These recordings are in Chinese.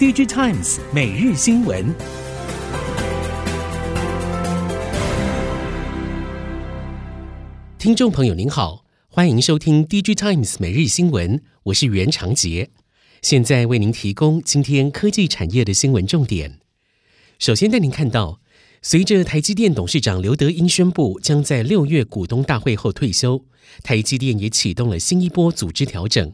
DigiTimes 每日新闻，听众朋友您好，欢迎收听 DigiTimes 每日新闻，我是袁长杰，现在为您提供今天科技产业的新闻重点。首先带您看到，随着台积电董事长刘德英宣布将在六月股东大会后退休，台积电也启动了新一波组织调整。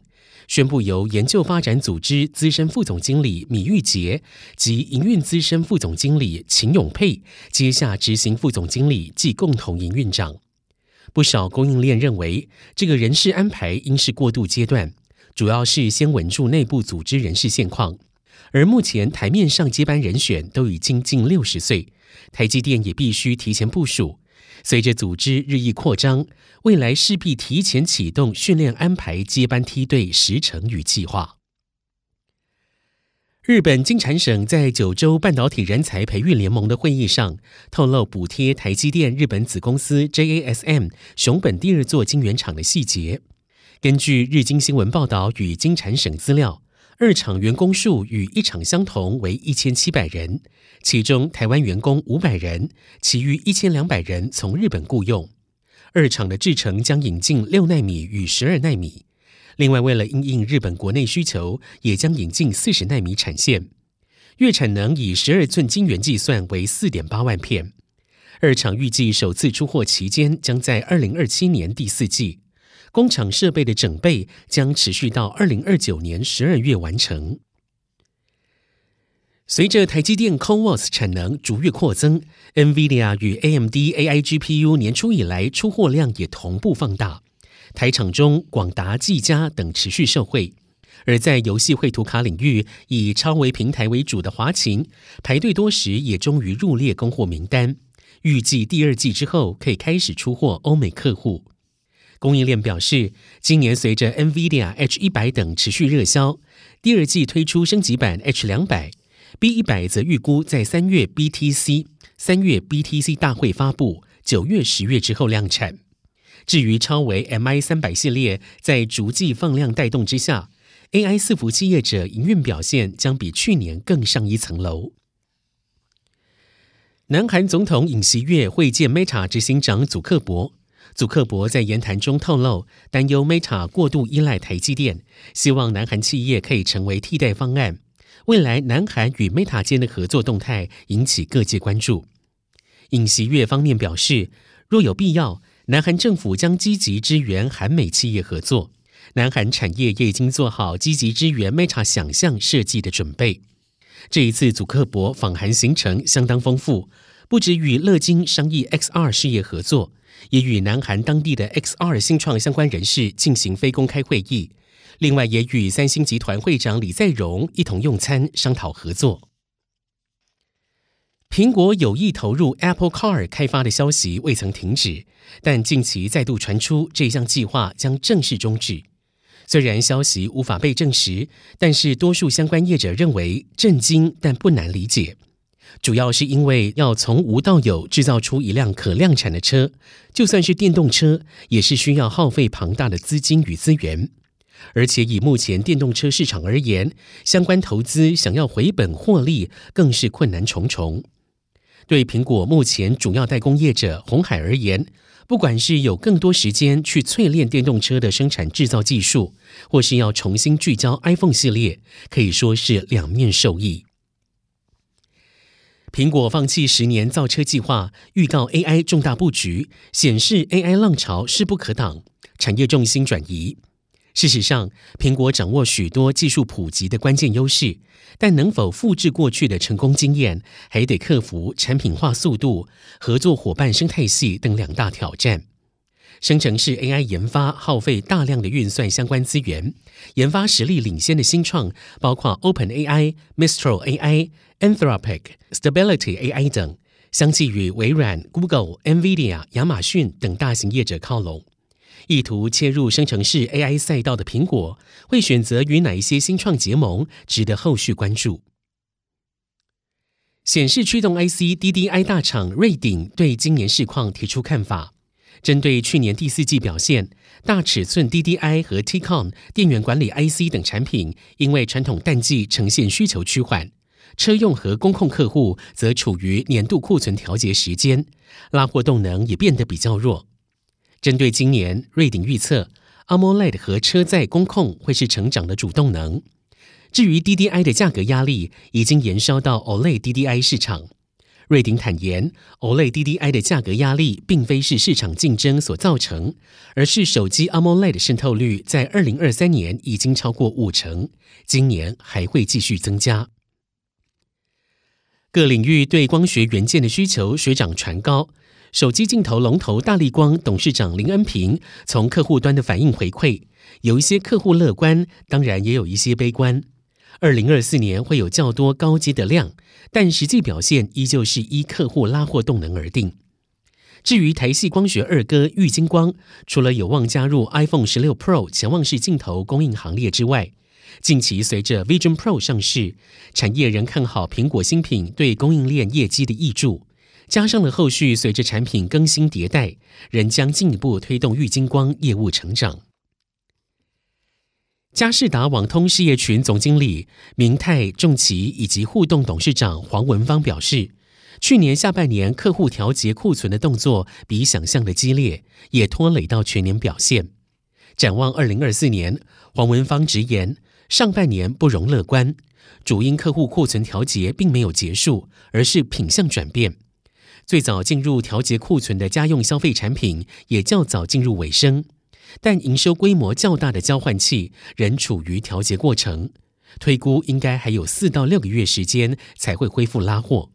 宣布由研究发展组织资深副总经理米玉杰及营运资深副总经理秦永沛接下执行副总经理暨共同营运长。不少供应链认为，这个人事安排应是过渡阶段，主要是先稳住内部组织人事现况。而目前台面上接班人选都已经近六十岁，台积电也必须提前部署。随着组织日益扩张，未来势必提前启动训练安排接班梯队时程与计划。日本经产省在九州半导体人才培育联盟的会议上透露补贴台积电日本子公司 JASM 熊本第二座晶圆厂的细节。根据日经新闻报道与经产省资料。二厂员工数与一厂相同，为一千七百人，其中台湾员工五百人，其余一千两百人从日本雇用。二厂的制程将引进六纳米与十二纳米，另外为了应应日本国内需求，也将引进四十纳米产线。月产能以十二寸晶圆计算为四点八万片。二厂预计首次出货期间将在二零二七年第四季。工厂设备的整备将持续到二零二九年十二月完成。随着台积电 CoWoS 产能逐月扩增，NVIDIA 与 AMD AI GPU 年初以来出货量也同步放大。台厂中，广达、技嘉等持续受惠。而在游戏绘图卡领域，以超微平台为主的华擎排队多时，也终于入列供货名单。预计第二季之后可以开始出货欧美客户。供应链表示，今年随着 NVIDIA H 一百等持续热销，第二季推出升级版 H 两百，B 一百则预估在三月 BTC 三月 BTC 大会发布，九月十月之后量产。至于超微 MI 三百系列，在逐季放量带动之下，AI 伺服器业者营运表现将比去年更上一层楼。南韩总统尹锡悦会见 Meta 执行长祖克伯。祖克伯在言谈中透露，担忧 Meta 过度依赖台积电，希望南韩企业可以成为替代方案。未来南韩与 Meta 间的合作动态引起各界关注。尹锡悦方面表示，若有必要，南韩政府将积极支援韩美企业合作。南韩产业也已经做好积极支援 Meta 想象设计的准备。这一次祖克伯访韩行程相当丰富，不止与乐金商议 XR 事业合作。也与南韩当地的 XR 新创相关人士进行非公开会议，另外也与三星集团会长李在镕一同用餐，商讨合作。苹果有意投入 Apple Car 开发的消息未曾停止，但近期再度传出这项计划将正式终止。虽然消息无法被证实，但是多数相关业者认为震惊，但不难理解。主要是因为要从无到有制造出一辆可量产的车，就算是电动车，也是需要耗费庞大的资金与资源。而且以目前电动车市场而言，相关投资想要回本获利，更是困难重重。对苹果目前主要代工业者鸿海而言，不管是有更多时间去淬炼电动车的生产制造技术，或是要重新聚焦 iPhone 系列，可以说是两面受益。苹果放弃十年造车计划，预告 AI 重大布局，显示 AI 浪潮势不可挡，产业重心转移。事实上，苹果掌握许多技术普及的关键优势，但能否复制过去的成功经验，还得克服产品化速度、合作伙伴生态系等两大挑战。生成式 AI 研发耗费大量的运算相关资源，研发实力领先的新创包括 OpenAI、Mistral AI、Anthropic、Stability AI 等，相继与微软、Google、NVIDIA、亚马逊等大型业者靠拢。意图切入生成式 AI 赛道的苹果，会选择与哪一些新创结盟，值得后续关注。显示驱动 IC DDI 大厂瑞鼎对今年市况提出看法。针对去年第四季表现，大尺寸 DDI 和 T-Con 电源管理 IC 等产品，因为传统淡季呈现需求趋缓，车用和工控客户则处于年度库存调节时间，拉货动能也变得比较弱。针对今年，瑞鼎预测 AMOLED 和车载工控会是成长的主动能。至于 DDI 的价格压力，已经延烧到 OLED DDI 市场。瑞鼎坦言，OLED DDI 的价格压力并非是市场竞争所造成，而是手机 AMOLED 的渗透率在二零二三年已经超过五成，今年还会继续增加。各领域对光学元件的需求水涨船高。手机镜头龙头大力光董事长林恩平从客户端的反应回馈，有一些客户乐观，当然也有一些悲观。二零二四年会有较多高阶的量，但实际表现依旧是依客户拉货动能而定。至于台系光学二哥玉晶光，除了有望加入 iPhone 十六 Pro 潜望式镜头供应行列之外，近期随着 Vision Pro 上市，产业仍看好苹果新品对供应链业绩的挹注，加上了后续随着产品更新迭代，仍将进一步推动玉晶光业务成长。佳士达网通事业群总经理明泰重骑以及互动董事长黄文芳表示，去年下半年客户调节库存的动作比想象的激烈，也拖累到全年表现。展望二零二四年，黄文芳直言，上半年不容乐观，主因客户库存调节并没有结束，而是品相转变。最早进入调节库存的家用消费产品也较早进入尾声。但营收规模较大的交换器仍处于调节过程，推估应该还有四到六个月时间才会恢复拉货。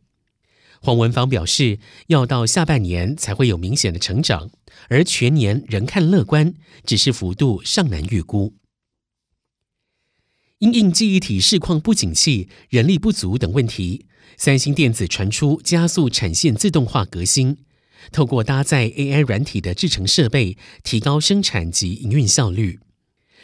黄文芳表示，要到下半年才会有明显的成长，而全年仍看乐观，只是幅度尚难预估。因应记忆体市况不景气、人力不足等问题，三星电子传出加速产线自动化革新。透过搭载 AI 软体的制程设备，提高生产及营运效率。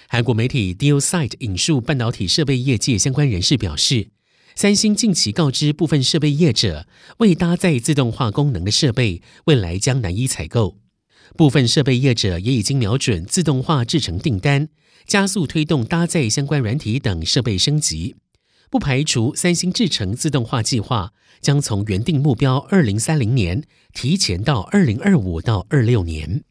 韩国媒体 Dealsite 引述半导体设备业界相关人士表示，三星近期告知部分设备业者，未搭载自动化功能的设备，未来将难以采购。部分设备业者也已经瞄准自动化制程订单，加速推动搭载相关软体等设备升级。不排除三星制程自动化计划将从原定目标二零三零年提前到二零二五到二六年。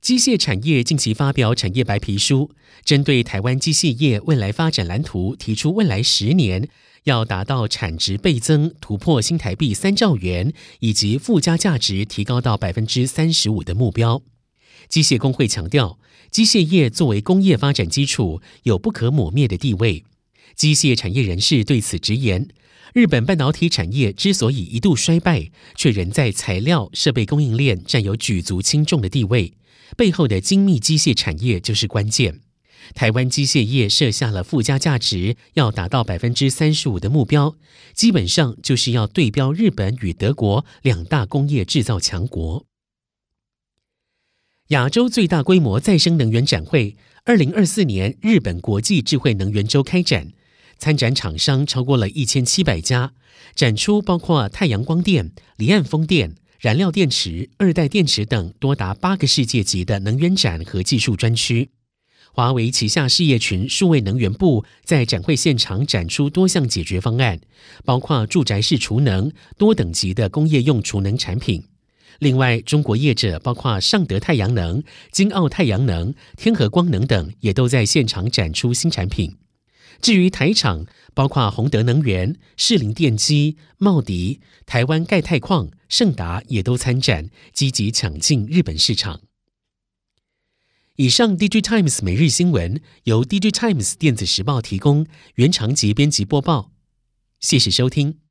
机械产业近期发表产业白皮书，针对台湾机械业未来发展蓝图，提出未来十年要达到产值倍增突破新台币三兆元，以及附加价值提高到百分之三十五的目标。机械工会强调，机械业作为工业发展基础，有不可磨灭的地位。机械产业人士对此直言：日本半导体产业之所以一度衰败，却仍在材料设备供应链占有举足轻重的地位，背后的精密机械产业就是关键。台湾机械业设下了附加价值要达到百分之三十五的目标，基本上就是要对标日本与德国两大工业制造强国。亚洲最大规模再生能源展会，二零二四年日本国际智慧能源周开展。参展厂商超过了一千七百家，展出包括太阳光电、离岸风电、燃料电池、二代电池等多达八个世界级的能源展和技术专区。华为旗下事业群数位能源部在展会现场展出多项解决方案，包括住宅式储能、多等级的工业用储能产品。另外，中国业者包括尚德太阳能、金澳太阳能、天合光能等，也都在现场展出新产品。至于台厂，包括宏德能源、士林电机、茂迪、台湾钙钛矿、盛达也都参展，积极抢进日本市场。以上，DigiTimes 每日新闻由 DigiTimes 电子时报提供，原长节编辑播报，谢谢收听。